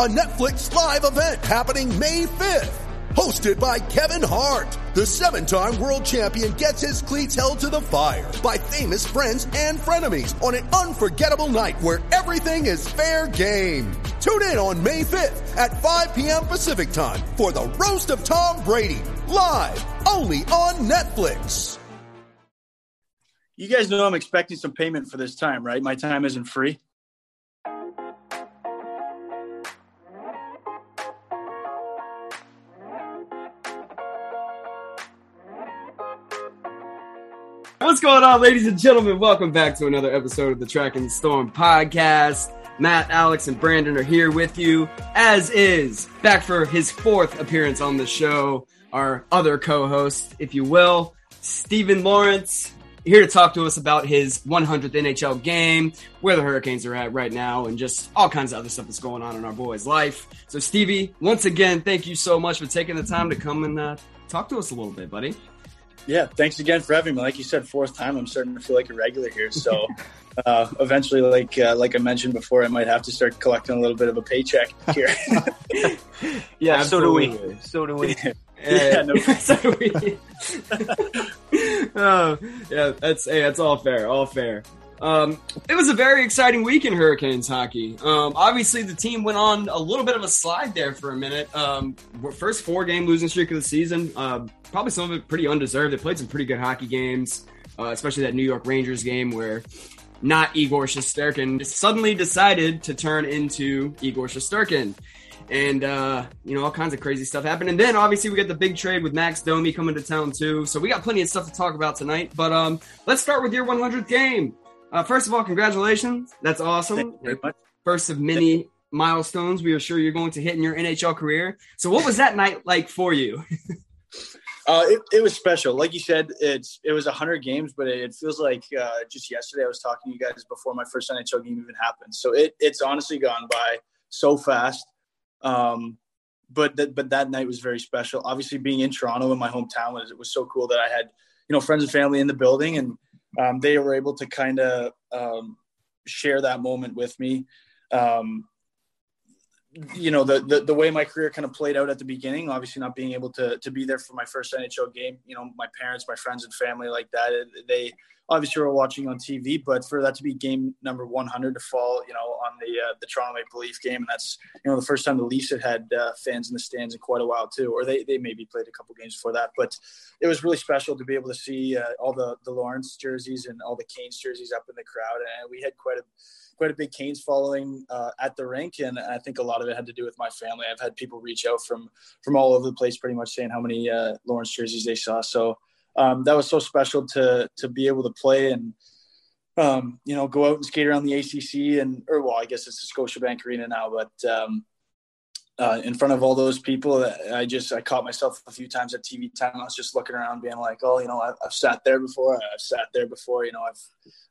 A Netflix live event happening May 5th. Hosted by Kevin Hart. The seven-time world champion gets his cleats held to the fire by famous friends and frenemies on an unforgettable night where everything is fair game. Tune in on May 5th at 5 p.m. Pacific time for the Roast of Tom Brady. Live only on Netflix. You guys know I'm expecting some payment for this time, right? My time isn't free. What's going on, ladies and gentlemen? Welcome back to another episode of the Tracking the Storm podcast. Matt, Alex, and Brandon are here with you, as is back for his fourth appearance on the show. Our other co-host, if you will, Steven Lorentz, here to talk to us about his 100th NHL game, where the Hurricanes are at right now, and just all kinds of other stuff that's going on in our boy's life. So, Stevie, once again, thank you so much for taking the time to come and uh, talk to us a little bit, buddy. Yeah, thanks again for having me. Like you said, fourth time. I'm starting to feel like a regular here. So uh, eventually, like uh, like I mentioned before, I might have to start collecting a little bit of a paycheck here. Yeah, so do we. So do we. Yeah, no- so do we. oh, yeah, that's hey, that's all fair, all fair. Um, it was a very exciting week in Hurricanes hockey. Um, obviously, the team went on a little bit of a slide there for a minute. Um, first four game losing streak of the season. Uh, probably some of it pretty undeserved. They played some pretty good hockey games, uh, especially that New York Rangers game where not Igor Shesterkin suddenly decided to turn into Igor Shesterkin. And, uh, you know, all kinds of crazy stuff happened. And then obviously we got the big trade with Max Domi coming to town too. So we got plenty of stuff to talk about tonight. But um, let's start with your 100th game. Uh, first of all, congratulations. That's awesome. Thank you very much. First of many milestones we are sure you're going to hit in your NHL career. So what was that night like for you? Uh, it, it was special. Like you said, it's it was 100 games, but it feels like uh, just yesterday I was talking to you guys before my first NHL game even happened. So it, it's honestly gone by so fast. Um, but that but that night was very special. Obviously, being in Toronto in my hometown was it was so cool that I had you know friends and family in the building, and um, they were able to kind of um, share that moment with me. Um, you know the, the the way my career kind of played out at the beginning obviously not being able to to be there for my first nhl game you know my parents my friends and family like that they obviously were watching on tv but for that to be game number 100 to fall you know on the uh, the toronto maple leaf game and that's you know the first time the leafs had had uh, fans in the stands in quite a while too or they they maybe played a couple games before that but it was really special to be able to see uh, all the the lorentz jerseys and all the canes jerseys up in the crowd and we had quite a quite a big Canes following uh, at the rink, and I think a lot of it had to do with my family. I've had people reach out from from all over the place, pretty much saying how many uh, Lorentz jerseys they saw. So um, that was so special to to be able to play and um, you know go out and skate around the ACC and or well, I guess it's the Scotiabank Arena now, but um, uh, in front of all those people, I just I caught myself a few times at TV time. I was just looking around, being like, "Oh, you know, I've, I've sat there before. I've sat there before. You know, I've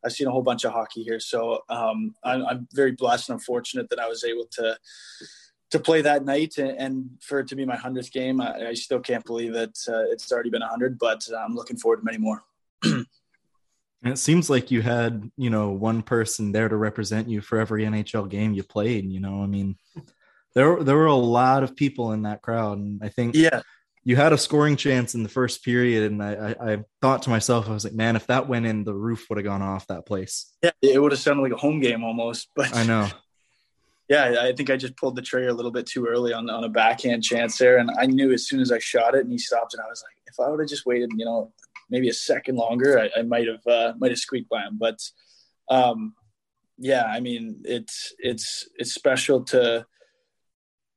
I've seen a whole bunch of hockey here. So um, I'm, I'm, very blessed and fortunate that I was able to to play that night and, for it to be my hundredth game. I, I, still can't believe that uh, it's already been hundred, but I'm looking forward to many more. and it seems like you had, you know, one person there to represent you for every NHL game you played. You know, I mean, there there were a lot of people in that crowd, and I think yeah you had a scoring chance in the first period, and I, I, I, thought to myself, I was like, man, if that went in, the roof would have gone off that place. Yeah, it would have sounded like a home game almost. But I know. Yeah, I think I just pulled the trigger a little bit too early on on a backhand chance there, and I knew as soon as I shot it and he stopped, and I was like, if I would have just waited, you know, maybe a second longer, I, I might have uh, might have squeaked by him. But um, yeah, I mean, it's it's it's special to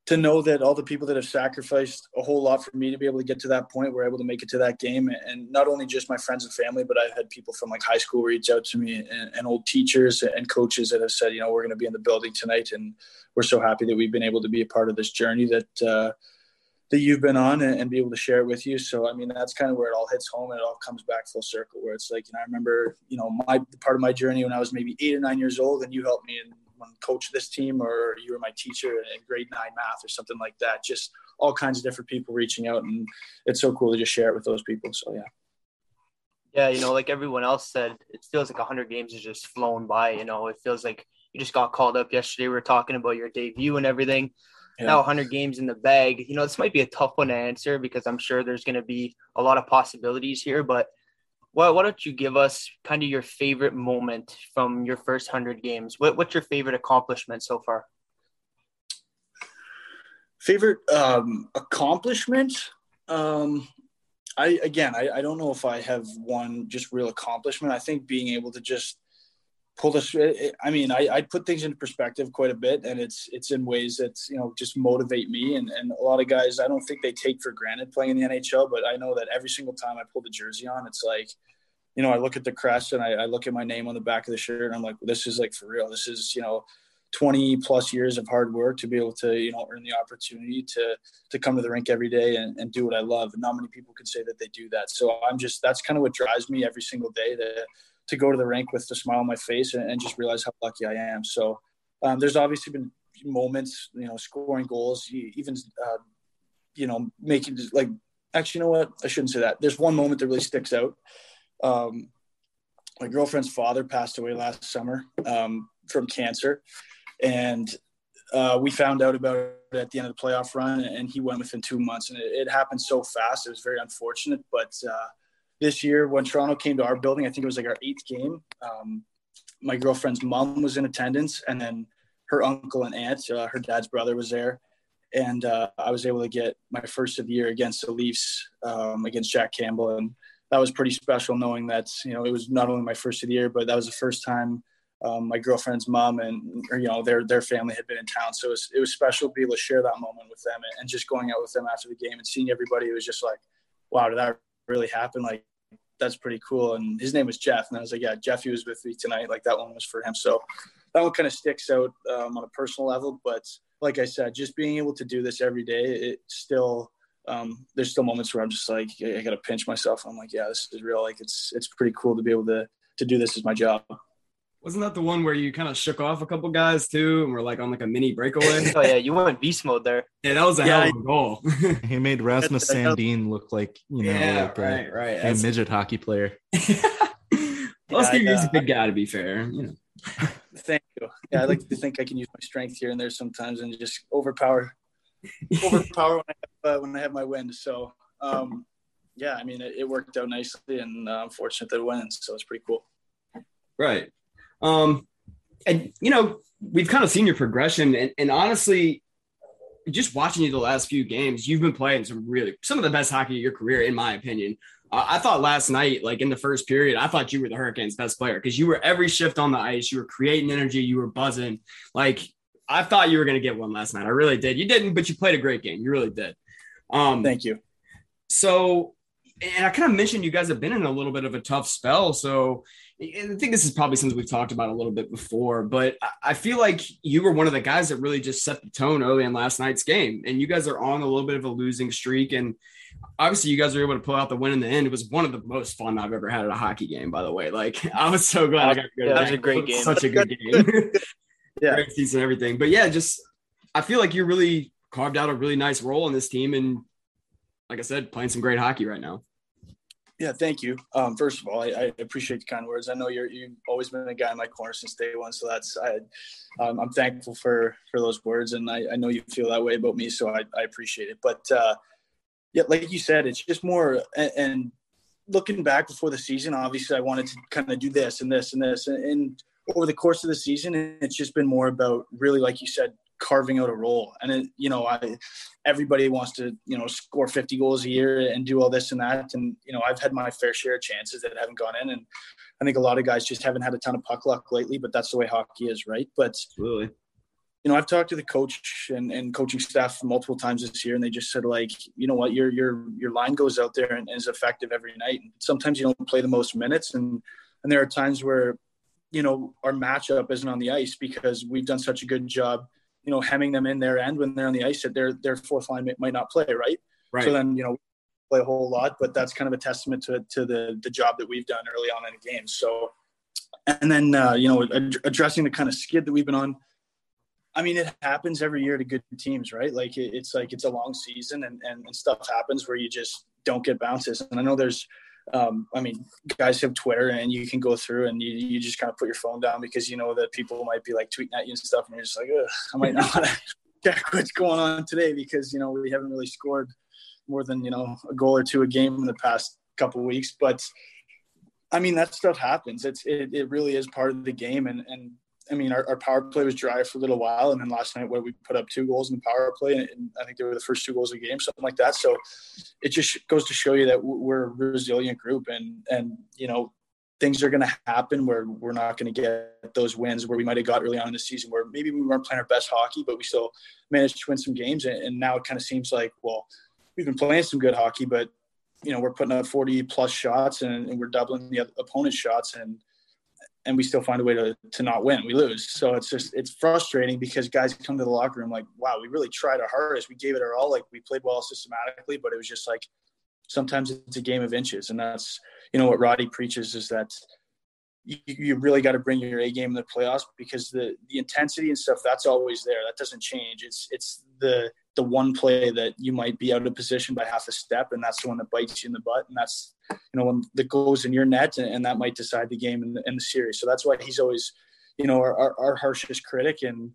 to know that all the people that have sacrificed a whole lot for me to be able to get to that point were able to make it to that game. And not only just my friends and family but i've had people from like high school reach out to me and, and old teachers and coaches that have said you know we're going to be in the building tonight. And we're so happy that we've been able to be a part of this journey that uh, that you've been on and, and, be able to share it with you. So i mean that's kind of where it all hits home and it all comes back full circle where it's like you know i remember you know my part of my journey when i was maybe eight or nine years old and you helped me and coach this team or you were my teacher in grade nine math or something like that. Just all kinds of different people reaching out and it's so cool to just share it with those people. So yeah. Yeah, you know, like everyone else said, it feels like 100 games has just flown by. You know, it feels like you just got called up yesterday. We were talking about your debut and everything. Yeah. Now 100 games in the bag. You know, this might be a tough one to answer because I'm sure there's going to be a lot of possibilities here. But well, why don't you give us kind of your favorite moment from your first hundred games? What, what's your favorite accomplishment so far? Favorite um, accomplishment? Um, I again, I, I don't know if I have one just real accomplishment. I think being able to just pull this. Eh, eh, I mean, I, I put things into perspective quite a bit, and it's it's in ways that you know just motivate me. And and a lot of guys, I don't think they take for granted playing in the NHL, but I know that every single time I pull the jersey on, it's like, you know, I look at the crest and I, I look at my name on the back of the shirt, and I'm like, this is like for real. This is you know. 20 plus years of hard work to be able to you know earn the opportunity to to come to the rink every day and, and do what i love and not many people can say that they do that so i'm just that's kind of what drives me every single day to to go to the rink with a smile on my face and, and just realize how lucky I am. So um, there's obviously been moments, you know, scoring goals, even, uh, you know, making like, actually, you know what? I shouldn't say that. There's one moment that really sticks out. Um, my girlfriend's father passed away last summer um, from cancer. And uh, we found out about it at the end of the playoff run, and he went within two months. And it, it happened so fast. It was very unfortunate, but uh, this year when Toronto came to our building. I think it was like our eighth game. Um, my girlfriend's mom was in attendance, and then her uncle and aunt, uh, her dad's brother, was there. And uh, I was able to get my first of the year against the Leafs um, against Jack Campbell, and that was pretty special. Knowing that you know it was not only my first of the year, but that was the first time um, my girlfriend's mom and or, you know their their family had been in town. So it was, it was special to be able to share that moment with them and, and just going out with them after the game and seeing everybody. It was just like, wow, did that really happen? Like that's pretty cool. And his name was Jeff. And I was like, yeah, Jeff, he was with me tonight. Like that one was for him. So that one kind of sticks out um, on a personal level. But like I said, just being able to do this every day, it still, um, there's still moments where I'm just like, I, I got to pinch myself. I'm like, yeah, this is real. Like it's, it's pretty cool to be able to, to do this as my job. Wasn't that the one where you kind of shook off a couple guys too, and we're like on like a mini breakaway? oh yeah, you went beast mode there. Yeah, that was a yeah, hell of a goal. he made Rasmus Sandin look like you know, yeah, like right, a, right, a midget hockey player. Plus, yeah, he's a big guy to be fair. You know. Thank you. Yeah, I like to think I can use my strength here and there sometimes and just overpower, overpower when I have, uh, when I have my wind. So, um, yeah, I mean, it, it, worked out nicely, and uh, I'm fortunate that it wins. So it's pretty cool. Right. Um, and you know, we've kind of seen your progression, and, and honestly, just watching you the last few games, you've been playing some really some of the best hockey of your career, in my opinion. Uh, I thought last night, like in the first period, I thought you were the Hurricanes' best player because you were every shift on the ice, you were creating energy, you were buzzing. Like I thought you were going to get one last night. I really did. You didn't, but you played a great game. You really did. Um, Thank you. So, and I kind of mentioned you guys have been in a little bit of a tough spell. So, I think this is probably something we've talked about a little bit before, but I feel like you were one of the guys that really just set the tone early in last night's game. And you guys are on a little bit of a losing streak. And obviously, you guys were able to pull out the win in the end. It was one of the most fun I've ever had at a hockey game, by the way. Like, I was so glad I got to go yeah, That was a great game. Such a good game. yeah. Great season, and everything. But yeah, just I feel like you really carved out a really nice role in this team. And like I said, playing some great hockey right now. Yeah, thank you. Um, first of all, I, I, appreciate the kind words. I know you're you've always been a guy in my corner since day one, so that's I, um, I'm thankful for for those words, and I, I know you feel that way about me, so I, I appreciate it. But uh, yeah, like you said, it's just more and, and looking back before the season. Obviously, I wanted to kind of do this and this and this, and, and over the course of the season, it's just been more about really, like you said, carving out a role. And it, you know, I everybody wants to you know score 50 goals a year and do all this and that. And you know, I've had my fair share of chances that haven't gone in, and I think a lot of guys just haven't had a ton of puck luck lately. But that's the way hockey is, right? But Absolutely. you know, I've talked to the coach and, and coaching staff multiple times this year, and they just said like, you know what, your your your line goes out there and is effective every night. And sometimes you don't play the most minutes, and and there are times where, you know, our matchup isn't on the ice because we've done such a good job, you know, hemming them in their end when they're on the ice that their their fourth line might not play right. Right. So then you know, play a whole lot, but that's kind of a testament to to the the job that we've done early on in the game. So, and then uh, you know, ad- addressing the kind of skid that we've been on I mean, it happens every year to good teams, right? Like it, it's like it's a long season, and, and, and stuff happens where you just don't get bounces. And I know there's, um, I mean, guys have Twitter, and you can go through and you, you just kind of put your phone down because you know that people might be like tweeting at you and stuff, and you're just like, I might not want to check what's going on today because you know we haven't really scored more than you know a goal or two a game in the past couple weeks, but. I mean that stuff happens. It's it, it really is part of the game, and and I mean, our, our, power play was dry for a little while, and then last night, where we put up two goals in the power play, and, and, I think they were the first two goals of the game, something like that. So it just goes to show you that we're a resilient group, and and you know things are going to happen where we're not going to get those wins where we might have got early on in the season, where maybe we weren't playing our best hockey, but we still managed to win some games, and, and now it kind of seems like, well, we've been playing some good hockey, but you know we're putting up 40 plus shots, and, and we're doubling the opponent's shots, and and we still find a way to, to not win. We lose. So it's just, it's frustrating because guys come to the locker room like, wow, we really tried our hardest. We gave it our all. Like we played well systematically, but it was just like, sometimes it's a game of inches. And that's, you know, what Roddy preaches is that you, you really got to bring your A game in the playoffs because the, the intensity and stuff, that's always there. That doesn't change. It's, it's the, the one play that you might be out of position by half a step, and that's the one that bites you in the butt, and that's you know when that goes in your net, and, and that might decide the game in the, in the, series. So that's why he's always, you know, our, our, our harshest critic, and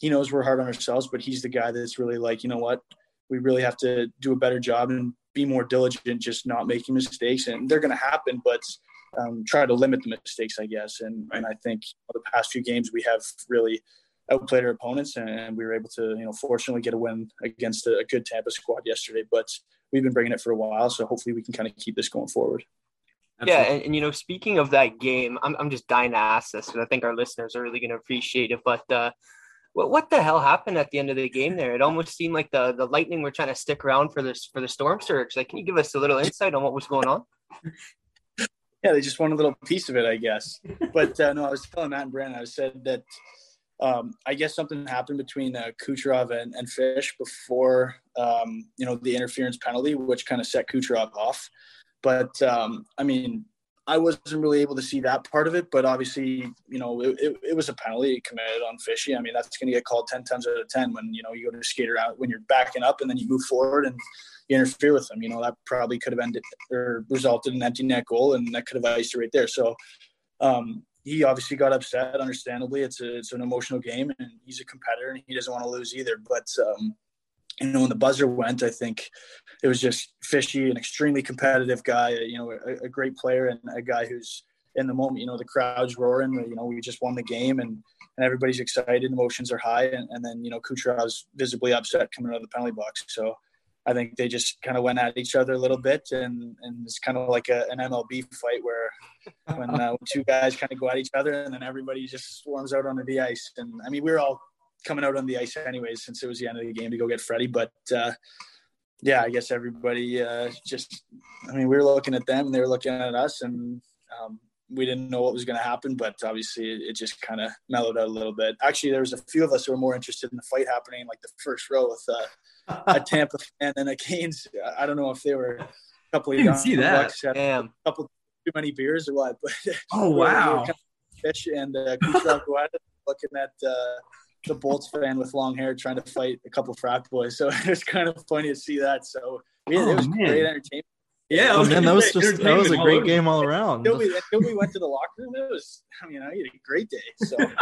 he knows we're hard on ourselves, but he's the guy that's really like, you know what, we really have to do a better job and be more diligent, just not making mistakes, and they're going to happen, but um, try to limit the mistakes, I guess. And and I think the past few games we have really outplayed our opponents, and we were able to, you know, fortunately get a win against a, good Tampa squad yesterday. But we've been bringing it for a while, so hopefully we can kind of keep this going forward. Yeah, and, and, you know, speaking of that game, I'm I'm just dying to ask this because I think our listeners are really going to appreciate it. But uh, what what the hell happened at the end of the game there? It almost seemed like the the Lightning were trying to stick around for this for the storm surge. Like, can you give us a little insight on what was going on? Yeah, they just want a little piece of it, I guess. But uh, no, I was telling Matt and Brandon, I said that um, I guess something happened between uh, Kucherov and, and Fish before um, you know the interference penalty, which kind of set Kucherov off. But um, I mean, I wasn't really able to see that part of it. But obviously, you know, it, it, it was a penalty committed on Fishy. I mean, that's going to get called ten times out of ten when you know you go to skate around when you're backing up and then you move forward and you interfere with them. You know, that probably could have ended or resulted in an empty net goal, and that could have iced it right there. So. Um, he obviously got upset. Understandably, it's a, it's an emotional game, and he's a competitor, and he doesn't want to lose either. But um, you know, when the buzzer went, I think it was just fishy, an extremely competitive guy. You know, a, a great player and a guy who's in the moment. You know, the crowd's roaring. You know, we just won the game, and and everybody's excited. Emotions are high, and, and then you know, Kucherov's visibly upset coming out of the penalty box. So I think they just kind of went at each other a little bit, and and it's kind of like a, an MLB fight where when uh, two guys kind of go at each other, and then everybody just swarms out onto the ice. And I mean, we were all coming out on the ice anyways, since it was the end of the game to go get Freddie. But uh, yeah, I guess everybody uh, just, I mean, we were looking at them, they were looking at us, and um, we didn't know what was going to happen, but obviously it just kind of mellowed out a little bit. Actually, there was a few of us who were more interested in the fight happening, like the first row with uh, a Tampa fan and a Canes. I don't know if they were a couple of didn't see that. Damn. A couple too many beers or what? But oh wow, fish and uh, looking at uh, the Bolts fan with long hair trying to fight a couple frat boys. So it was kind of funny to see that. So yeah, oh, it was man. great entertainment. Yeah, oh, man, that was just that was a great game all around. Until we, until we went to the locker room, it was. I mean, I had a great day. So yeah,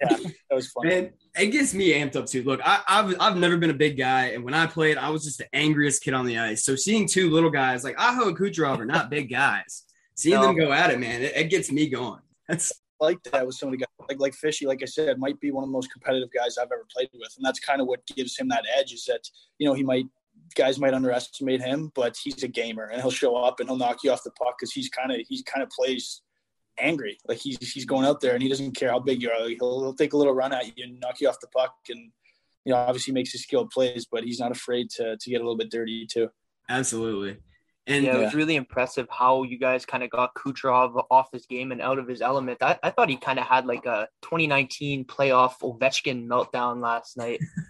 that was fun. Man, it gets me amped up too. Look, I, have I've never been a big guy, and when I played, I was just the angriest kid on the ice. So seeing two little guys like Aho and Kucherov are not big guys. Seeing no. them go at it, man, it, it, gets me going. That's like that with some of the guys like like Fishy, like I said, might be one of the most competitive guys I've ever played with, and that's kind of what gives him that edge. Is that you know he might guys might underestimate him, but he's a gamer and he'll show up and he'll knock you off the puck because he's kind of he's kind of plays angry. Like he's he's going out there and he doesn't care how big you are. He'll, he'll take a little run at you and knock you off the puck, and you know obviously makes his skilled plays, but he's not afraid to to get a little bit dirty too. Absolutely. And yeah, it was really impressive how you guys kind of got Kucherov off his game and out of his element. I, I thought he kind of had like a 2019 playoff Ovechkin meltdown last night.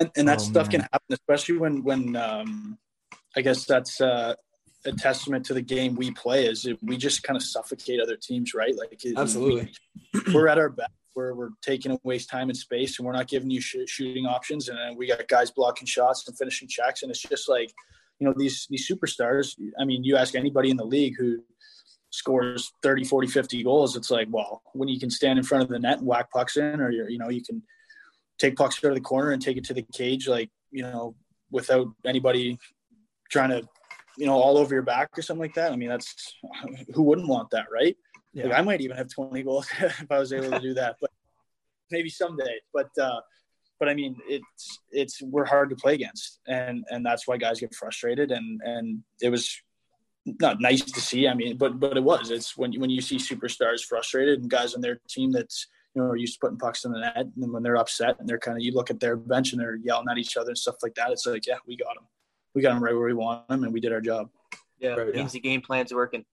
and, and that Oh, stuff man. can happen, especially when when um, I guess that's uh, a testament to the game we play. Is we just kind of suffocate other teams, right? Like Absolutely. we, are at our best. Where we're taking away time and space, and we're not giving you sh- shooting options, and then we got guys blocking shots and finishing checks, and it's just like, you know, these these superstars. I mean, you ask anybody in the league who scores 30 40 50 goals it's like well when you can stand in front of the net and whack pucks in or you're, you know you can take pucks out of the corner and take it to the cage like you know without anybody trying to you know all over your back or something like that. I mean that's who wouldn't want that right? Yeah. like i might even have 20 goals if i was able to do that but maybe someday. But uh but i mean it's it's we're hard to play against and and that's why guys get frustrated and and it was not nice to see i mean but but it was. It's when you when you see superstars frustrated and guys on their team that's you know are used to putting pucks in the net and when they're upset and they're kind of you look at their bench and they're yelling at each other and stuff like that it's like yeah we got them we got them right where we want them and we did our job Yeah, Right, means the game plan's working.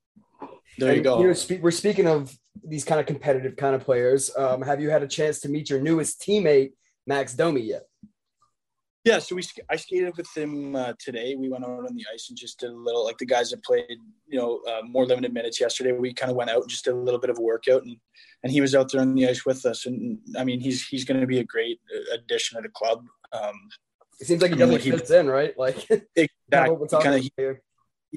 there you And, go You know, spe- we're speaking of these kind of competitive kind of players. Um, have you had a chance to meet your newest teammate, Max Domi, yet? Yeah, so we I skated with him uh, today. We went out on the ice and just did a little like the guys that played, you know, uh, more limited minutes yesterday. We kind of went out and just did a little bit of a workout, and and he was out there on the ice with us. And I mean, he's he's going to be a great uh, addition to the club. Um, It seems like he definitely he- fits in, right? Like, exactly, what we're talking kind of here.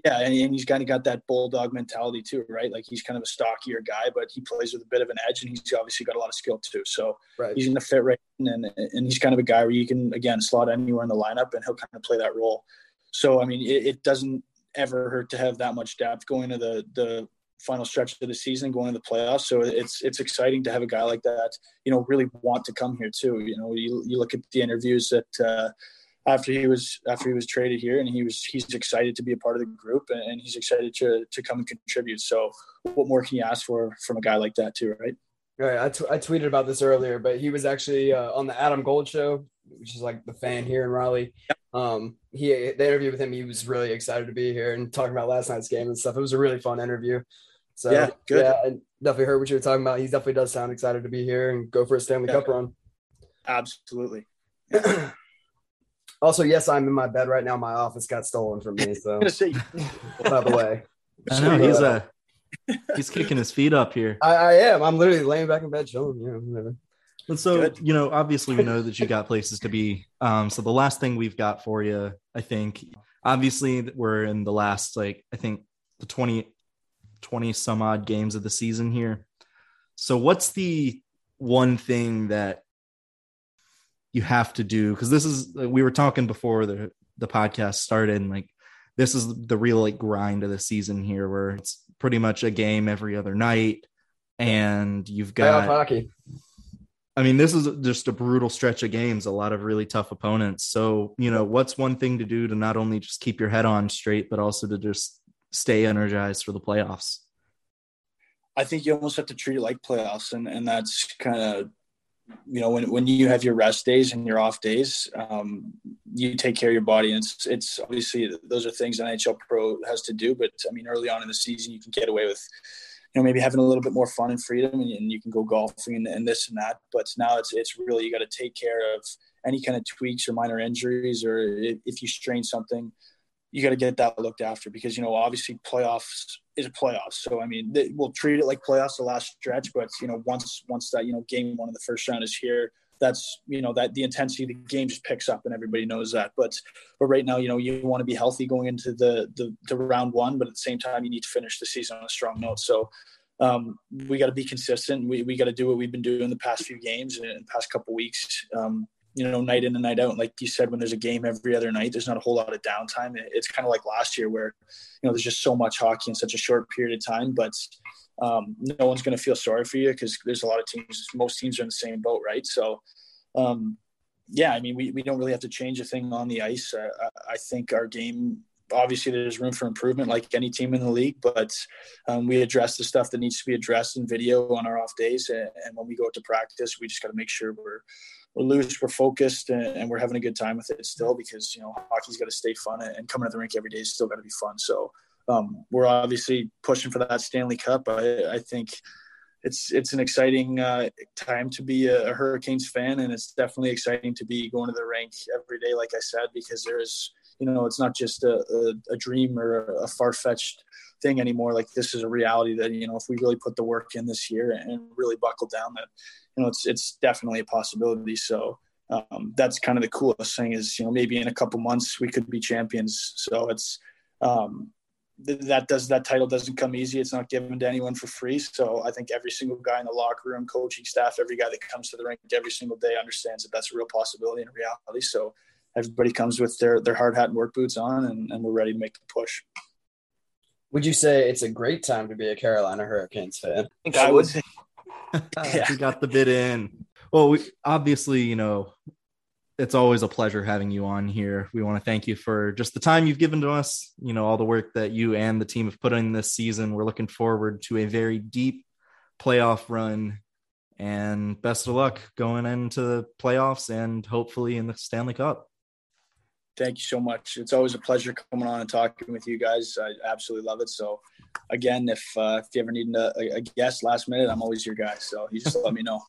Yeah, and, and he's kind of got that bulldog mentality too, right? Like he's kind of a stockier guy, but he plays with a bit of an edge, and he's obviously got a lot of skill too. So Right. he's going to fit right in, and and he's kind of a guy where you can again slot anywhere in the lineup, and he'll kind of play that role. So I mean, it, it doesn't ever hurt to have that much depth going to the the final stretch of the season, going to the playoffs. So it's it's exciting to have a guy like that, you know, really want to come here too. You know, you you look at the interviews that. Uh, after he was after he was traded here and he was he's excited to be a part of the group and, he's excited to to come and contribute so what more can you ask for from a guy like that too right Right. I, t- I tweeted about this earlier, but he was actually uh, on the Adam Gold show, which is like the fan here in Raleigh. Um, he the interview with him, he was really excited to be here and talking about last night's game and stuff. It was a really fun interview. So Yeah, good. Yeah, I definitely heard what you were talking about. He definitely does sound excited to be here and go for a Stanley Yeah. Cup run. absolutely Also, yes, I'm in my bed right now. My office got stolen from me. So i'm gonna say by the way, I know he's uh he's kicking his feet up here. I, I am. I'm literally laying back in bed chilling. Yeah, whatever. And so, Good. you know, obviously we know that you got places to be. Um, so the last thing we've got for you, I think, obviously we're in the last, like, I think the 20, 20 some odd games of the season here. So what's the one thing that you have to do? Because this is, we were talking before the, the podcast started, and like, this is the real like grind of the season here where it's pretty much a game every other night. And you've got Playoff got hockey. I mean, this is just a brutal stretch of games, a lot of really tough opponents. So, you know, what's one thing to do to not only just keep your head on straight, but also to just stay energized for the playoffs? i think you almost have to treat it like playoffs and and that's kind of you know when, when you have your rest days and your off days um, you take care of your body. And it's it's obviously those are things nhl pro has to do. But i mean early on in the season you can get away with you know maybe having a little bit more fun and freedom and, and you can go golfing and, and this and that. But now it's it's really you got to take care of any kind of tweaks or minor injuries or if, if you strain something you got to get that looked after because you know obviously playoffs is a playoffs so i mean they, we'll treat it like playoffs the last stretch but you know once once that you know game one of the first round is here that's you know that the intensity of the game just picks up and everybody knows that. But but right now you know you want to be healthy going into the the, the round one but at the same time you need to finish the season on a strong note. So um, we got to be consistent. We, we got to do what we've been doing the past few games and past couple weeks. Um, you know, night in and night out. Like you said, when there's a game every other night, there's not a whole lot of downtime. It's kind of like last year where, you know, there's just so much hockey in such a short period of time, but um, no one's going to feel sorry for you because there's a lot of teams, most teams are in the same boat, right? So, um, yeah, I mean, we, we don't really have to change a thing on the ice. Uh, I- think our game obviously there's room for improvement like any team in the league but um, we address the stuff that needs to be addressed in video on our off days and, and when we go to practice we just got to make sure we're we're loose we're focused and, and, we're having a good time with it still because you know hockey's got to stay fun and coming to the rink every day is still got to be fun so um, we're obviously pushing for that stanley cup i, I think it's it's an exciting uh, time to be a, a, Hurricanes fan, and it's definitely exciting to be going to the rink every day. Like I said, because there's you know it's not just a, a, a dream or a far fetched thing anymore. Like this is a reality that you know if we really put the work in this year and really buckle down, that you know it's it's definitely a possibility. So. Um, that's kind of the coolest thing is you know maybe in a couple months we could be champions so it's um, that does that title doesn't come easy. It's not given to anyone for free. So I think every single guy in the locker room, coaching staff, every guy that comes to the rink every single day understands that that's a real possibility and a reality. So everybody comes with their their hard hat and work boots on, and, and we're ready to make the push. Would you say it's a great time to be a Carolina Hurricanes fan? I think I would. Say, uh, yeah. We got the bid in. Well, we obviously, you know, it's always a pleasure having you on here. We want to thank you for just the time you've given to us, you know, all the work that you and the team have put in this season. We're looking forward to a very deep playoff run and best of luck going into the playoffs and hopefully in the Stanley Cup. Thank you so much. It's always a pleasure coming on and talking with you guys. I absolutely love it. So, again, if uh, if you ever need a, a guest last minute, I'm always your guy. So you just let me know.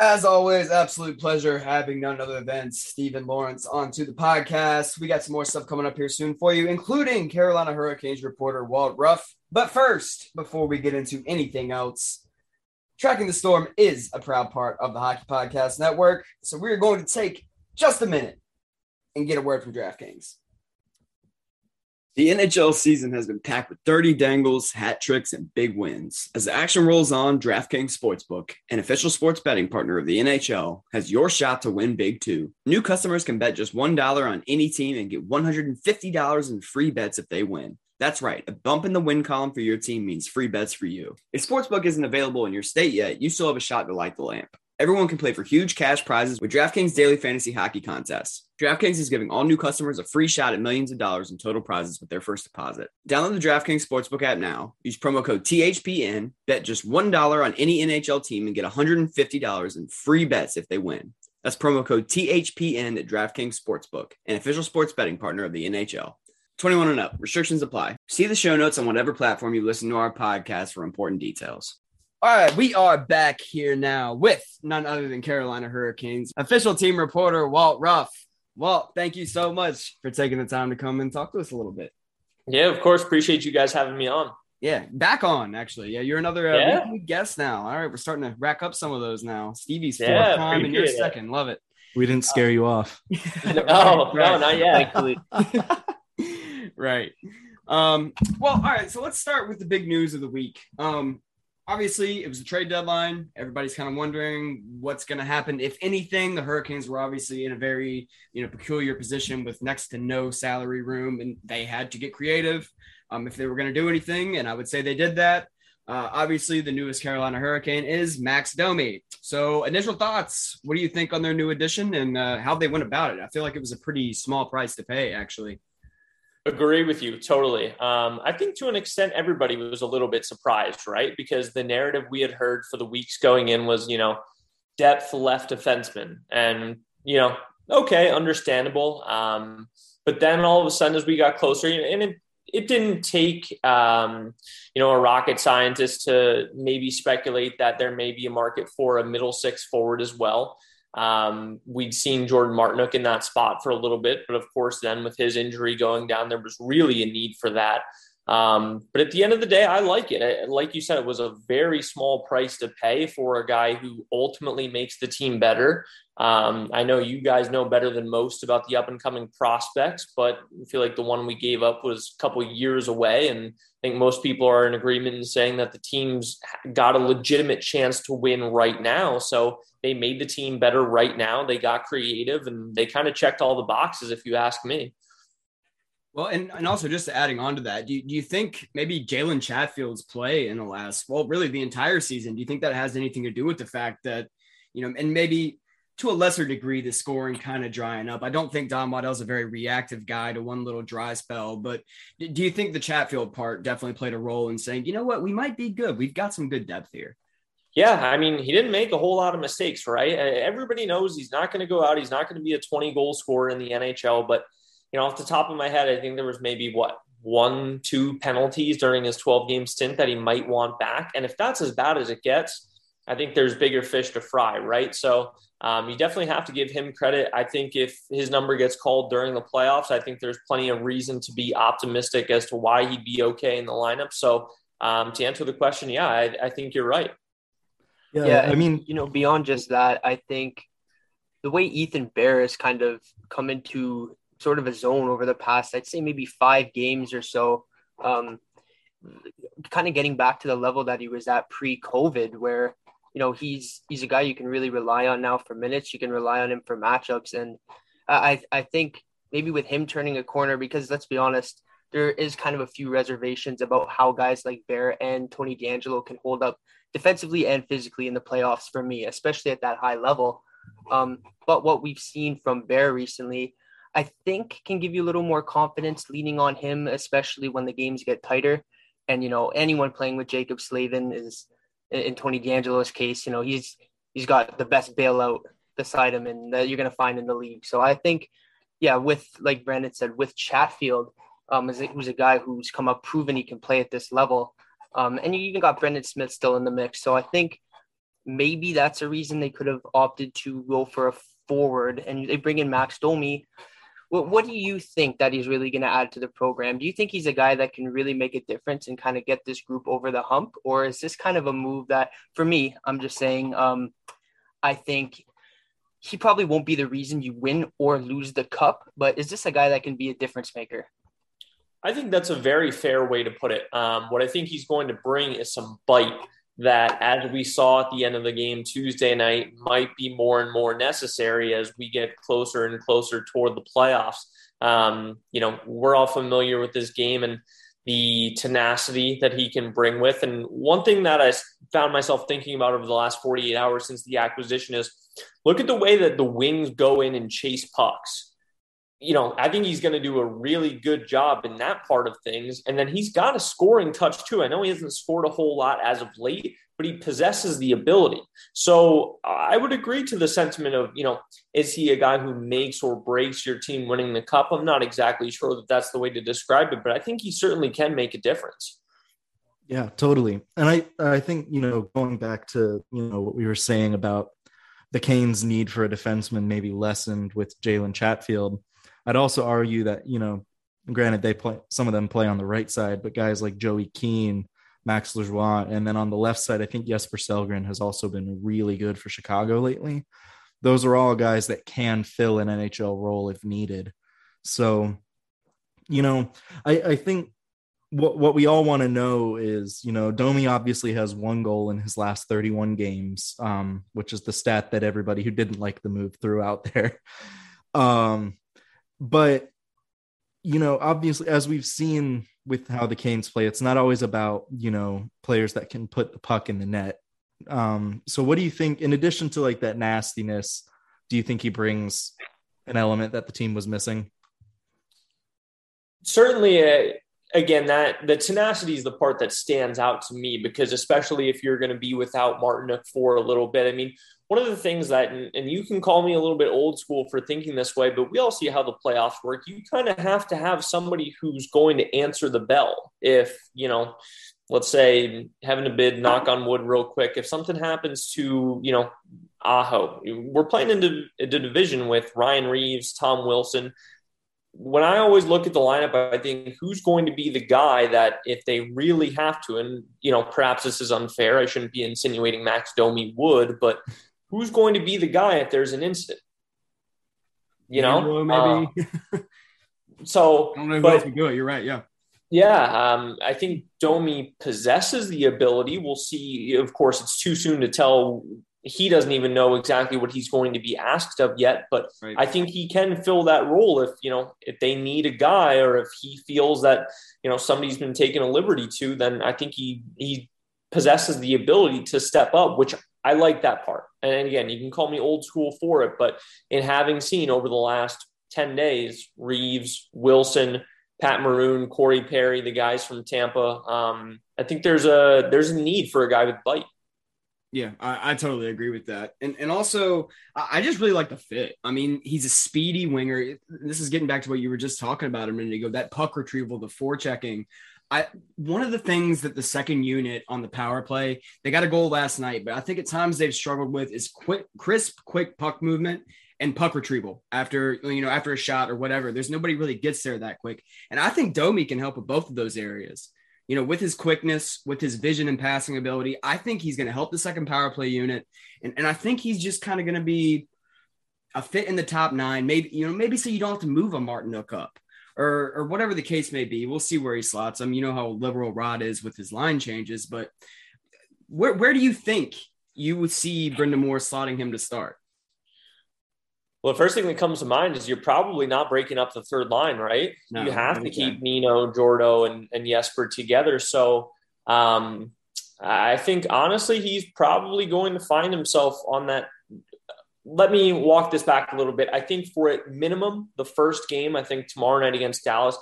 As always, absolute pleasure having none other than Steven Lorentz onto the podcast. We got some more stuff coming up here soon for you, including Carolina Hurricanes reporter Walt Ruff. But first, before we get into anything else, Tracking the Storm is a proud part of the Hockey Podcast Network. So we're going to take just a minute and get a word from DraftKings. The NHL season has been packed with dirty dangles, hat tricks, and big wins. As the action rolls on, DraftKings Sportsbook, an official sports betting partner of the NHL, has your shot to win big too. New customers can bet just $1 on any team and get $150 in free bets if they win. That's right, a bump in the win column for your team means free bets for you. If Sportsbook isn't available in your state yet, you still have a shot to light the lamp. Everyone can play for huge cash prizes with DraftKings Daily Fantasy Hockey Contests. DraftKings is giving all new customers a free shot at millions of dollars in total prizes with their first deposit. Download the DraftKings Sportsbook app now. Use promo code THPN. Bet just $1 on any NHL team and get $150 in free bets if they win. That's promo code THPN at DraftKings Sportsbook, an official sports betting partner of the NHL. 21 and up. Restrictions apply. See the show notes on whatever platform you listen to our podcast for important details. All right, we are back here now with none other than Carolina Hurricanes official team reporter Walt Ruff. Walt, thank you so much for taking the time to come and talk to us a little bit. Yeah, of course. Appreciate you guys having me on. Yeah, back on actually. Yeah, you're another uh, yeah. guest now. All right, we're starting to rack up some of those now. Stevie's fourth yeah, time and you're second. Love it. We didn't scare uh, you off. no, right. no, not yet. right. Um, well, all right. So let's start with the big news of the week. Um, obviously it was a trade deadline. Everybody's kind of wondering what's going to happen, if anything. The Hurricanes were obviously in a very you know peculiar position with next to no salary room, and they had to get creative um, if they were going to do anything. And I would say they did that. Uh, obviously, the newest Carolina Hurricane is Max Domi. So, initial thoughts. What do you think on their new addition and uh, how they went about it? I feel like it was a pretty small price to pay, actually. Agree with you totally. Um, I think to an extent, everybody was a little bit surprised, right? Because the narrative we had heard for the weeks going in was, you know, depth left defenseman, and you know, okay, understandable. Um, but then all of a sudden, as we got closer, and it, it didn't take, um, you know, a rocket scientist to maybe speculate that there may be a market for a middle six forward as well. Um, we'd seen Jordan Martinook in that spot for a little bit, but of course, then with his injury going down, there was really a need for that. Um, but at the end of the day, I like it. Like you said, it was a very small price to pay for a guy who ultimately makes the team better. Um, I know you guys know better than most about the up and coming prospects, but I feel like the one we gave up was a couple years away. And I think most people are in agreement in saying that the team's got a legitimate chance to win right now. So they made the team better right now. They got creative and they kind of checked all the boxes, if you ask me. Well, and, and also just adding on to that, do you, do you think maybe Jalen Chatfield's play in the last, well, really the entire season, do you think that has anything to do with the fact that, you know, and maybe to a lesser degree, the scoring kind of drying up. I don't think Don Waddell's a very reactive guy to one little dry spell, but do you think the Chatfield part definitely played a role in saying, you know what, we might be good. We've got some good depth here. Yeah, I mean, he didn't make a whole lot of mistakes, right? Everybody knows he's not going to go out. He's not going to be a 20 goal scorer in the NHL. But, you know, off the top of my head, I think there was maybe what, one, two penalties during his 12 game stint that he might want back. And if that's as bad as it gets, I think there's bigger fish to fry, right? So um, you definitely have to give him credit. I think if his number gets called during the playoffs, I think there's plenty of reason to be optimistic as to why he'd be okay in the lineup. So um, to answer the question, yeah, I, I think you're right. Yeah, yeah, I mean, you know, beyond just that, I think the way Ethan Bear has kind of come into sort of a zone over the past, I'd say maybe five games or so, um, kind of getting back to the level that he was at pre-COVID, where you know he's he's a guy you can really rely on now for minutes. You can rely on him for matchups, and I I think maybe with him turning a corner, because let's be honest, there is kind of a few reservations about how guys like Bear and Tony DeAngelo can hold up defensively and physically in the playoffs for me, especially at that high level. Um, but what we've seen from Bear recently, I think can give you a little more confidence leaning on him, especially when the games get tighter. And, you know, anyone playing with Jaccob Slavin is in Tony DeAngelo's case, you know, he's he's got the best bailout beside him and that you're gonna find in the league. So I think, yeah, with like Brandon said, with Chatfield, um, who's a guy who's come up proven he can play at this level. Um, and you even got Brendan Smith still in the mix. So I think maybe that's a reason they could have opted to go for a forward and they bring in Max Domi. What, what do you think that he's really going to add to the program? Do you think he's a guy that can really make a difference and kind of get this group over the hump? Or is this kind of a move that, for me, I'm just saying, um, I think he probably won't be the reason you win or lose the cup, but is this a guy that can be a difference maker? I think that's a very fair way to put it. Um, what I think he's going to bring is some bite that, as we saw at the end of the game Tuesday night, might be more and more necessary as we get closer and closer toward the playoffs. Um, you know, we're all familiar with this game and the tenacity that he can bring with. And one thing that I found myself thinking about over the last 48 hours since the acquisition is look at the way that the Wings go in and chase pucks you know, I think he's going to do a really good job in that part of things. And then he's got a scoring touch too. I know he hasn't scored a whole lot as of late, but he possesses the ability. So I would agree to the sentiment of, you know, is he a guy who makes or breaks your team winning the cup? I'm not exactly sure that that's the way to describe it, but I think he certainly can make a difference. Yeah, totally. And I, I think, you know, going back to, you know, what we were saying about the Canes' need for a defenseman maybe lessened with Jalen Chatfield I'd also argue that, you know, granted they play some of them play on the right side, but guys like Joey Keane, Max Lajoie, and then on the left side, I think Jesper Sellgren has also been really good for Chicago lately. Those are all guys that can fill an NHL role if needed. So, you know, I, I think what what we all want to know is, you know, Domi obviously has one goal in his last 31 games, um, which is the stat that everybody who didn't like the move threw out there. Um, but you know, obviously, as we've seen with how the Canes play, it's not always about you know players that can put the puck in the net. Um, so, what do you think? In addition to like that nastiness, do you think he brings an element that the team was missing? Certainly, uh, again, that the tenacity is the part that stands out to me because, especially if you're going to be without Martinook for a little bit, I mean, one of the things that, and you can call me a little bit old school for thinking this way, but we all see how the playoffs work. You kind of have to have somebody who's going to answer the bell. If, you know, let's say having a bid, knock on wood real quick, if something happens to, you know, Aho, we're playing into a division with Ryan Reaves, Tom Wilson. When I always look at the lineup, I think who's going to be the guy that if they really have to, and you know, perhaps this is unfair. I shouldn't be insinuating Max Domi would, but who's going to be the guy if there's an incident? You know, maybe. Uh, so, I don't know who but, else would do it. You're right. Yeah. Yeah, um, I think Domi possesses the ability. We'll see. Of course, it's too soon to tell. He doesn't even know exactly what he's going to be asked of yet, but right. I think he can fill that role if you know if they need a guy or if he feels that you know somebody's been taking a liberty to. Then I think he he possesses the ability to step up, which I like that part. And again, you can call me old school for it, but in having seen over the last 10 days, Reaves, Wilson, Pat Maroon, Corey Perry, the guys from Tampa, um, I think there's a there's a need for a guy with bite. Yeah, I, I, totally agree with that. And and also I just really like the fit. I mean, he's a speedy winger. This is getting back to what you were just talking about a minute ago, that puck retrieval, the forechecking. I one of the things that the second unit on the power play, they got a goal last night, but I think at times they've struggled with is quick, crisp, quick puck movement and puck retrieval after you know after a shot or whatever. There's nobody really gets there that quick, and I think Domi can help with both of those areas. You know, with his quickness, with his vision and passing ability, I think he's going to help the second power play unit, and and I think he's just kind of going to be a fit in the top nine. Maybe you know maybe so you don't have to move a Martinook up or or whatever the case may be. We'll see where he slots him. You know how liberal Rod is with his line changes, but where where do you think you would see Brind'Amour slotting him to start? Well, the first thing that comes to mind is you're probably not breaking up the third line, right? No, you have to keep Nino, Jordo, and, and Jesper together. So um, I think honestly, he's probably going to find himself on that let me walk this back a little bit. I think for at minimum, the first game, I think tomorrow night against Dallas,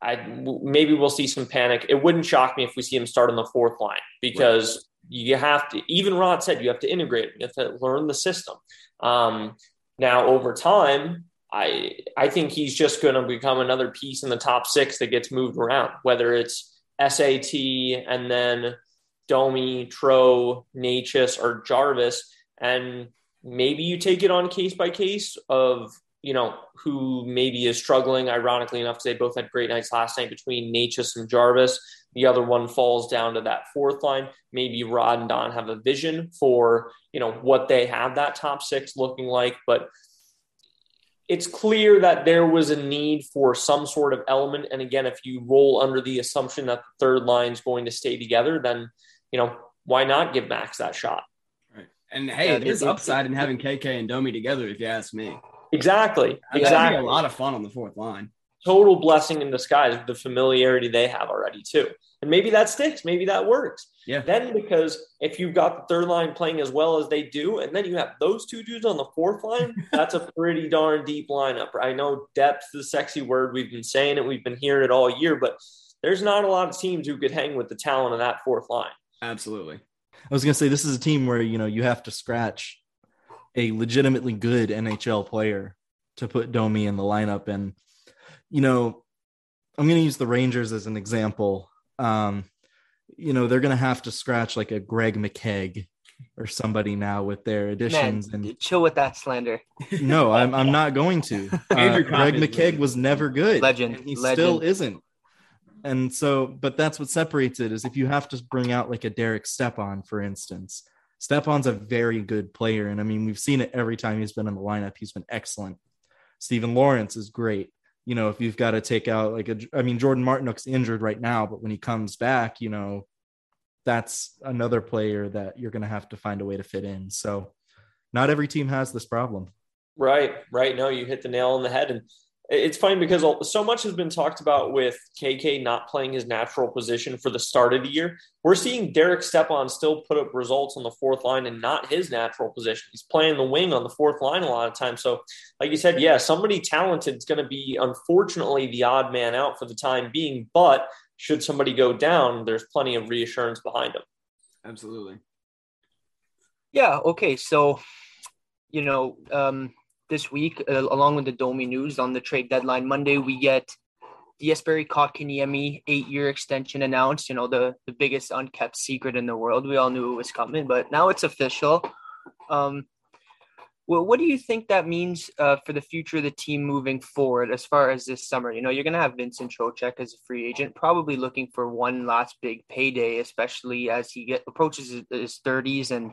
I maybe we'll see some panic. It wouldn't shock me if we see him start on the fourth line because right. you have to. Even Rod said you have to integrate. You have to learn the system. Um, now over time, I I think he's just going to become another piece in the top six that gets moved around. Whether it's SAT and then Domi, Tro, Necas, or Jarvis, and maybe you take it on case by case of you know who maybe is struggling. Ironically enough, they both had great nights last night between Necas and Jarvis. The other one falls down to that fourth line. Maybe Rod and Don have a vision for you know what they have that top six looking like, but it's clear that there was a need for some sort of element. And again, if you roll under the assumption that the third line is going to stay together, then you know why not give Max that shot? And hey, yeah, there's upside in having KK and Domi together, if you ask me. Exactly. Exactly. a lot of fun on the fourth line. Total blessing in disguise, with the familiarity they have already too. And maybe that sticks. Maybe that works. Yeah. Then because if you've got the third line playing as well as they do, and then you have those two dudes on the fourth line, that's a pretty darn deep lineup. I know depth is a sexy word. We've been saying it. We've been hearing it all year, but there's not a lot of teams who could hang with the talent of that fourth line. Absolutely. I was gonna say this is a team where you know you have to scratch a legitimately good NHL player to put Domi in the lineup, and you know I'm gonna use the Rangers as an example. Um, you know they're gonna have to scratch like a Greg McKegg or somebody now with their additions Man, and chill with that slander. No, I'm I'm not going to. Uh, Greg McKegg was never good. Legend. he Legend. still isn't and so but that's what separates it is if you have to bring out like a Derek Stepan for instance Stepan's a very good player. And I mean we've seen it every time he's been in the lineup. He's been excellent. Steven Lorentz is great. You know if you've got to take out like a I mean Jordan Martinook's injured right now but when he comes back you know that's another player that you're going to have to find a way to fit in. So not every team has this problem. Right right. No you hit the nail on the head. And it's funny because so much has been talked about with KK not playing his natural position for the start of the year. We're seeing Derek Stepan still put up results on the fourth line and not his natural position. He's playing the wing on the fourth line a lot of times. So, like you said, yeah, somebody talented is going to be unfortunately the odd man out for the time being. But should somebody go down, there's plenty of reassurance behind him. Absolutely. Yeah. Okay. So, you know, um, this week, uh, along with the Domi news on the trade deadline Monday, we get the Jesperi Kotkaniemi eight-year extension announced. You know, the the biggest unkept secret in the world. We all knew it was coming, but now it's official. Um, well, what do you think that means uh, for the future of the team moving forward as far as this summer? You know, you're going to have Vincent Trocheck as a free agent, probably looking for one last big payday, especially as he get, approaches his, his 30s. And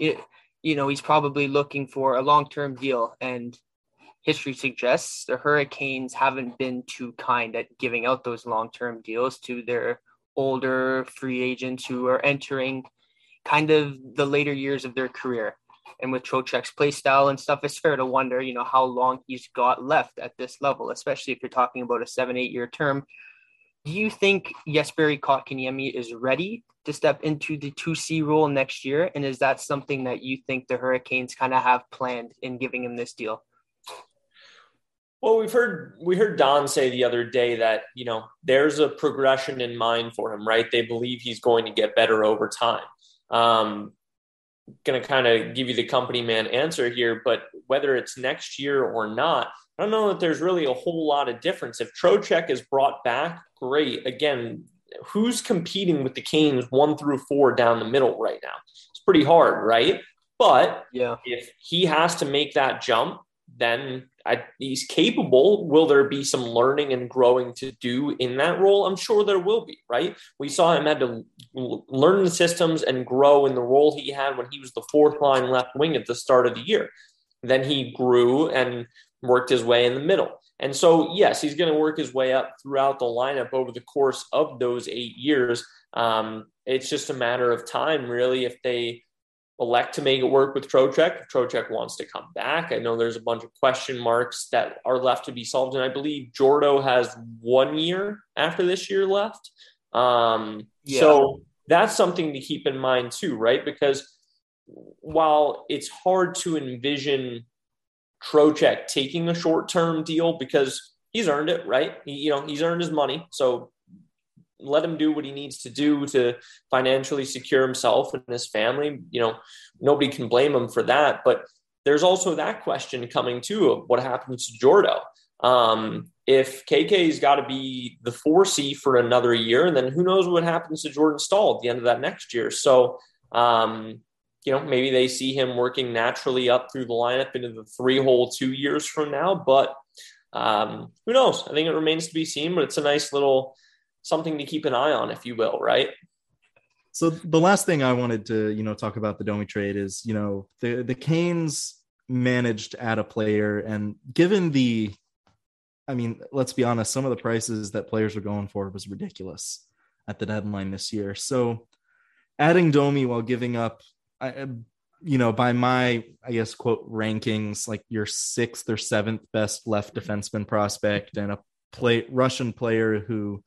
it, you know, he's probably looking for a long term deal. And history suggests the Hurricanes haven't been too kind at giving out those long term deals to their older free agents who are entering kind of the later years of their career. And with Trocheck's play style and stuff, it's fair to wonder, you know, how long he's got left at this level, especially if you're talking about a seven, eight year term. Do you think Jesperi Kotkaniemi is ready to step into the 2C role next year? And is that something that you think the Hurricanes kind of have planned in giving him this deal? Well, we've heard we heard Don say the other day that you know there's a progression in mind for him, right? They believe he's going to get better over time. Um, going to kind of give you the company man answer here, but whether it's next year or not, I don't know that there's really a whole lot of difference. If Trocheck is brought back, great. Again, who's competing with the Canes one through four down the middle right now? It's pretty hard, right? But yeah, if he has to make that jump, then I, he's capable. Will there be some learning and growing to do in that role? I'm sure there will be, right? We saw him had to learn the systems and grow in the role he had when he was the fourth line left wing at the start of the year. Then he grew and worked his way in the middle. And so, yes, he's going to work his way up throughout the lineup over the course of those eight years. Um, it's just a matter of time, really, if they elect to make it work with Trocheck. If Trocheck wants to come back, I know there's a bunch of question marks that are left to be solved, and I believe Jordo has one year after this year left. Um, yeah. So that's something to keep in mind too, right? Because while it's hard to envision Trocheck taking a short-term deal because he's earned it, right? He, you know, he's earned his money, so let him do what he needs to do to financially secure himself and his family. You know, nobody can blame him for that. But there's also that question coming too of what happens to Jordo. Um, if KK's got to be the 4C for another year, and then who knows what happens to Jordan Staal at the end of that next year. So, um, you know, maybe they see him working naturally up through the lineup into the three hole two years from now. But um, who knows? I think it remains to be seen, but it's a nice little something to keep an eye on, if you will, right? So the last thing I wanted to, you know, talk about the Domi trade is, you know, the the Canes managed to add a player, and given the, I mean, let's be honest, some of the prices that players were going for was ridiculous at the deadline this year. So adding Domi while giving up, I, you know, by my, I guess, quote rankings, like your sixth or seventh best left defenseman prospect and a play Russian player who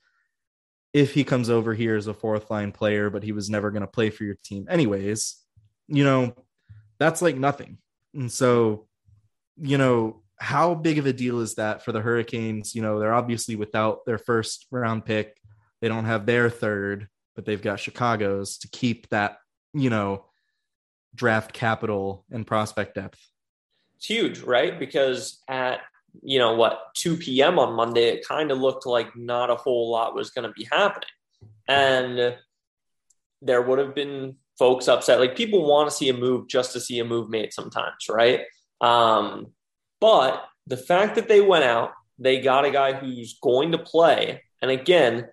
if he comes over here as a fourth line player, but he was never going to play for your team anyways, you know, that's like nothing. And so, you know, how big of a deal is that for the Hurricanes? You know, they're obviously without their first round pick. They don't have their third, but they've got Chicago's to keep that, you know, draft capital and prospect depth. It's huge, right? Because at you know what 2 p.m on monday it kind of looked like not a whole lot was going to be happening. And there would have been folks upset. Like people want to see a move just to see a move made sometimes right? Um, but the fact that they went out they got a guy who's going to play and again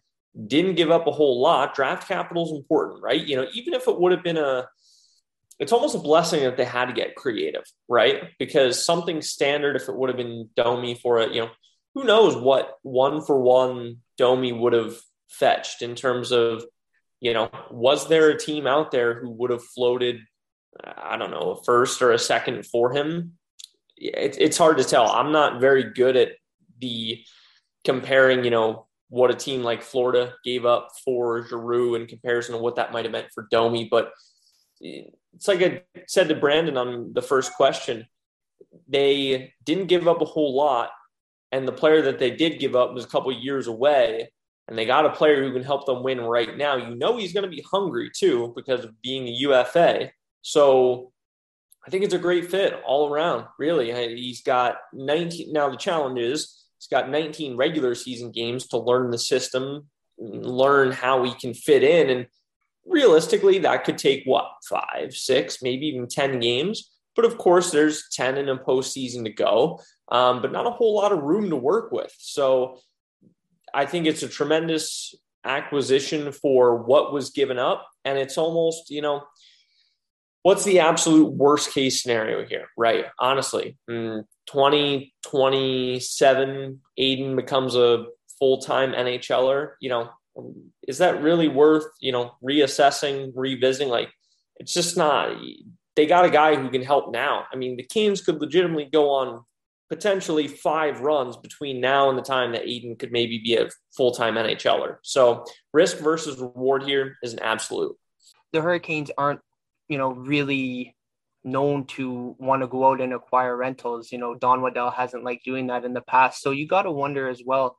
didn't give up a whole lot. Draft capital is important right? You know even if it would have been a it's almost a blessing that they had to get creative, right? Because something standard, if it would have been Domi for it, you know, who knows what one for one Domi would have fetched in terms of, you know, was there a team out there who would have floated, I don't know, a first or a second for him? It, it's hard to tell. I'm not very good at the comparing, you know, what a team like Florida gave up for Giroux in comparison to what that might have meant for Domi, but it's like I said to Brandon on the first question, they didn't give up a whole lot. And the player that they did give up was a couple years away. And they got a player who can help them win right now. You know, he's going to be hungry too because of being a UFA. So I think it's a great fit all around, really. He's got 19. Now, the challenge is he's got 19 regular season games to learn the system, learn how he can fit in. And realistically, that could take what, five, six, maybe even 10 games. But of course, there's 10 in a postseason to go, um, but not a whole lot of room to work with. So I think it's a tremendous acquisition for what was given up. And it's almost, you know, what's the absolute worst case scenario here, right? Honestly, mm, 2027, Aidan becomes a full time NHLer. You know, is that really worth you know reassessing revisiting like it's just not they got a guy who can help now i mean the Canes could legitimately go on potentially five runs between now and the time that Aidan could maybe be a full time NHLer. So risk versus reward here is an absolute. The Hurricanes aren't, you know, really known to want to go out and acquire rentals. You know, Don Waddell hasn't liked doing that in the past. So you got to wonder as well,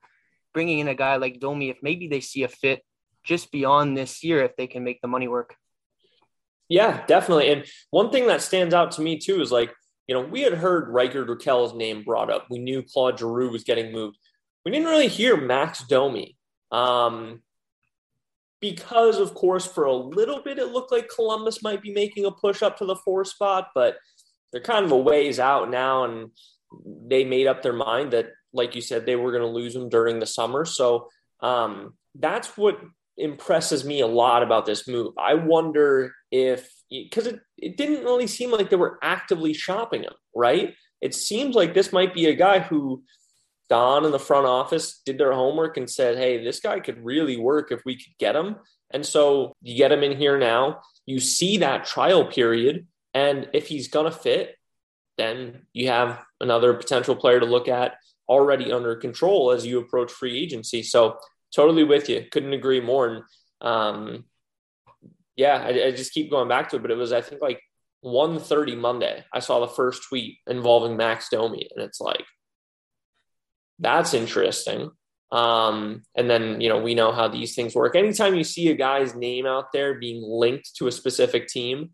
bringing in a guy like Domi, if maybe they see a fit just beyond this year, if they can make the money work. Yeah, definitely. And one thing that stands out to me too is like, you know, we had heard Rickard Rakell's name brought up. We knew Claude Giroux was getting moved. We didn't really hear Max Domi. Um, because, of course, for a little bit, it looked like Columbus might be making a push up to the four spot, but they're kind of a ways out now. And they made up their mind that, like you said, they were going to lose him during the summer. So um, that's what impresses me a lot about this move. I wonder if because it, it didn't really seem like they were actively shopping him, right? It seems like this might be a guy who Don in the front office did their homework and said, Hey, this guy could really work if we could get him. And so you get him in here now, you see that trial period. And if he's going to fit, then you have another potential player to look at already under control as you approach free agency. So totally with you. Couldn't agree more. And um, yeah, I, I, just keep going back to it, but it was I think like 1.30 Monday. I saw the first tweet involving Max Domi, and it's like that's interesting. Um, and then you know we know how these things work. Anytime you see a guy's name out there being linked to a specific team,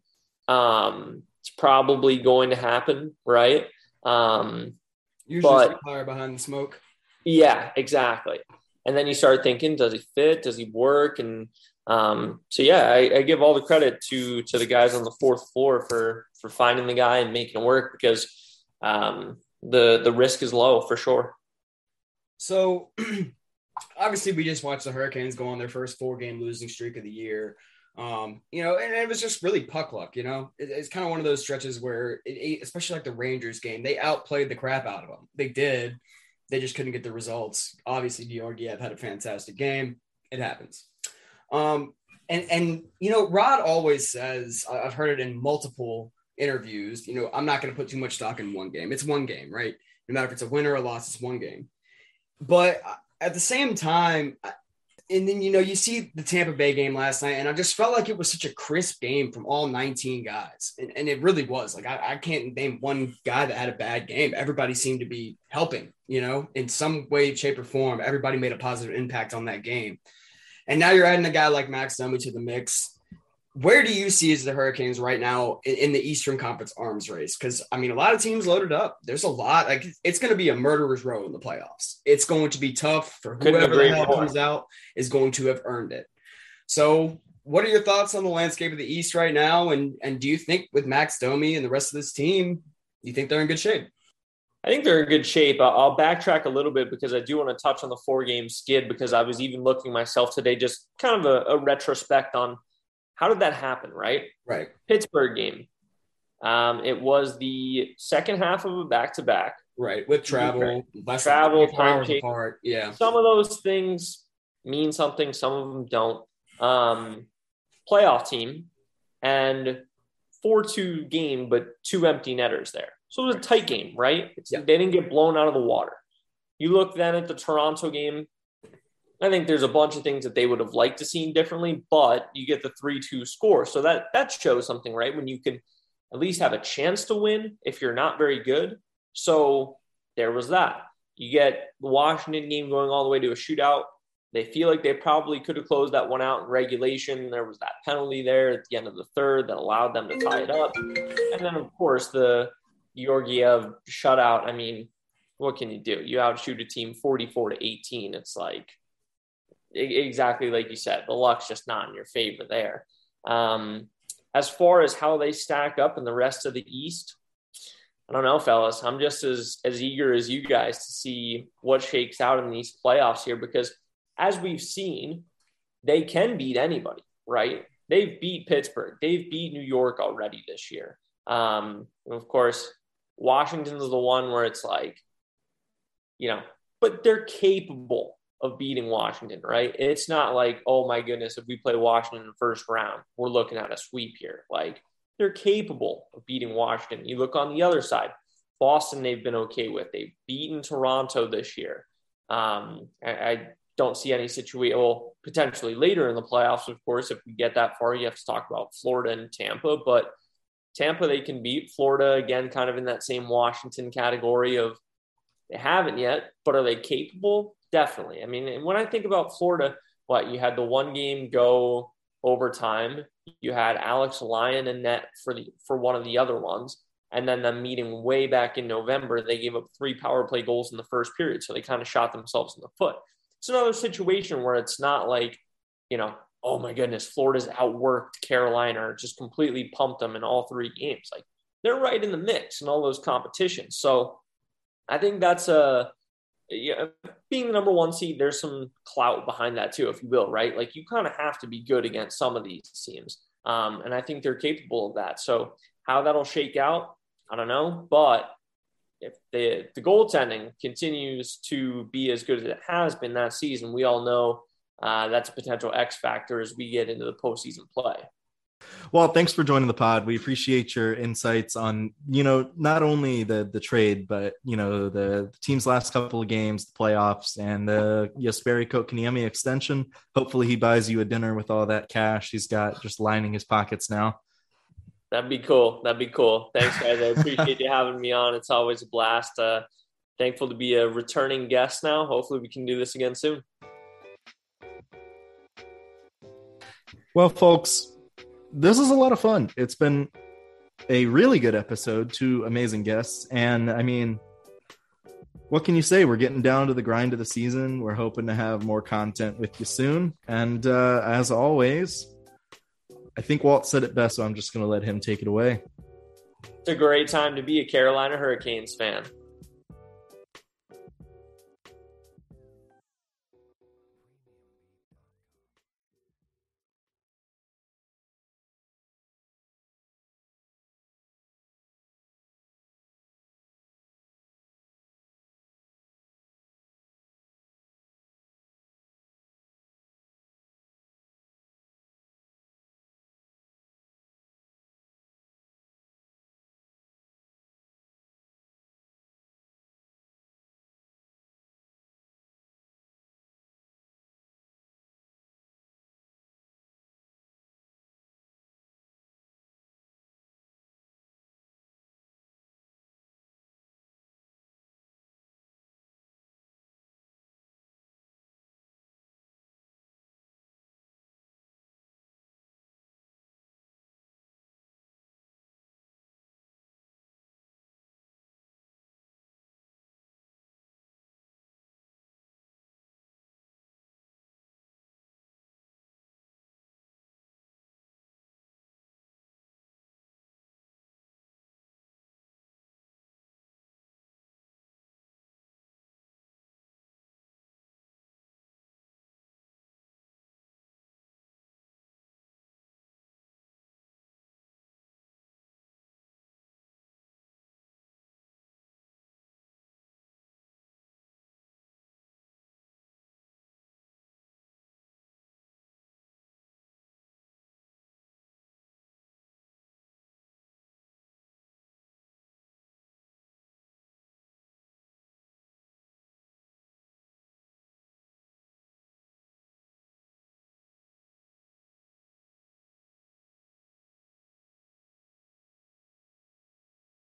um, it's probably going to happen, right? Um, Usually, but, fire behind the smoke. Yeah, exactly. And then you start thinking, does he fit? Does he work? And um, so yeah, I, I, give all the credit to to the guys on the fourth floor for for finding the guy and making it work because um, the the risk is low for sure. So obviously, we just watched the Hurricanes go on their first four game losing streak of the year. Um, you know, and it was just really puck luck. You know, it, it's kind of one of those stretches where, it, especially like the Rangers game, they outplayed the crap out of them. They did. They just couldn't get the results. Obviously, Georgiev had a fantastic game. It happens. Um, and and you know, Rod always says I've heard it in multiple interviews. You know, I'm not going to put too much stock in one game. It's one game, right? No matter if it's a win or a loss, it's one game. But at the same time, and then you know you see the Tampa Bay game last night, and I just felt like it was such a crisp game from all 19 guys, and, and it really was. Like I, I, can't name one guy that had a bad game. Everybody seemed to be helping, you know, in some way, shape, or form. Everybody made a positive impact on that game. And now you're adding a guy like Max Domi to the mix. Where do you see as the Hurricanes right now in, in the Eastern Conference arms race? Because I mean, a lot of teams loaded up. There's a lot. Like it's going to be a murderer's row in the playoffs. It's going to be tough for whoever the hell comes out is going to have earned it. So, what are your thoughts on the landscape of the East right now? And and do you think with Max Domi and the rest of this team, you think they're in good shape? I think they're in good shape. I'll backtrack a little bit because I do want to touch on the four game skid because I was even looking myself today, just kind of a, a retrospect on how did that happen, right? Right. Pittsburgh game. Um, it was the second half of a back to back. Right. With travel, right. travel, time change. Apart. Yeah. Some of those things mean something, some of them don't. Um, playoff team and 4 2 game, but two empty netters there. So it was a tight game, right? They didn't get blown out of the water. You look then at the Toronto game. I think there's a bunch of things that they would have liked to see differently, but you get the three-two score, so that that shows something, right? When you can at least have a chance to win if you're not very good. So there was that. You get the Washington game going all the way to a shootout. They feel like they probably could have closed that one out in regulation. There was that penalty there at the end of the third that allowed them to tie it up. And then, of course, the Georgiev shutout, I mean, what can you do? You outshoot a team 44 to 18. It's like exactly like you said, the luck's just not in your favor there. Um, as far as how they stack up in the rest of the East, I don't know, fellas. I'm just as as eager as you guys to see what shakes out in these playoffs here because as we've seen, they can beat anybody, right? They've beat Pittsburgh, they've beat New York already this year. Um, of course, Washington's the one where it's like, you know, but they're capable of beating Washington, right? It's not like, oh my goodness, if we play Washington in the first round, we're looking at a sweep here. Like they're capable of beating Washington. You look on the other side, Boston, they've been okay with. They've beaten Toronto this year. Um, I, I, don't see any situation. Well, potentially later in the playoffs, of course, if we get that far, you have to talk about Florida and Tampa. But Tampa, they can beat Florida again, kind of in that same Washington category of they haven't yet, but are they capable? Definitely. I mean, when I think about Florida, what you had the one game go overtime, you had Alex Lyon and net for the for one of the other ones, and then them meeting way back in November, they gave up three power play goals in the first period, so they kind of shot themselves in the foot. It's another situation where it's not like, you know, oh my goodness, Florida's outworked Carolina or just completely pumped them in all three games. Like they're right in the mix in all those competitions. So I think that's a yeah, being the number one seed, there's some clout behind that too, if you will, right? Like you kind of have to be good against some of these teams. Um, and I think they're capable of that. So how that'll shake out, I don't know. But if the the goaltending continues to be as good as it has been that season, we all know uh, that's a potential X factor as we get into the postseason play. Well, thanks for joining the pod. We appreciate your insights on, you know, not only the the trade, but you know the, the team's last couple of games, the playoffs, and the Jesperi Kotkaniemi extension. Hopefully, he buys you a dinner with all that cash he's got just lining his pockets now. That'd be cool. That'd be cool. Thanks, guys. I appreciate you having me on. It's always a blast. Uh, thankful to be a returning guest now. Hopefully, we can do this again soon. Well, folks, this is a lot of fun. It's been a really good episode, two amazing guests. And I mean, what can you say? We're getting down to the grind of the season. We're hoping to have more content with you soon. And uh, as always, I think Walt said it best, so I'm just going to let him take it away. It's a great time to be a Carolina Hurricanes fan.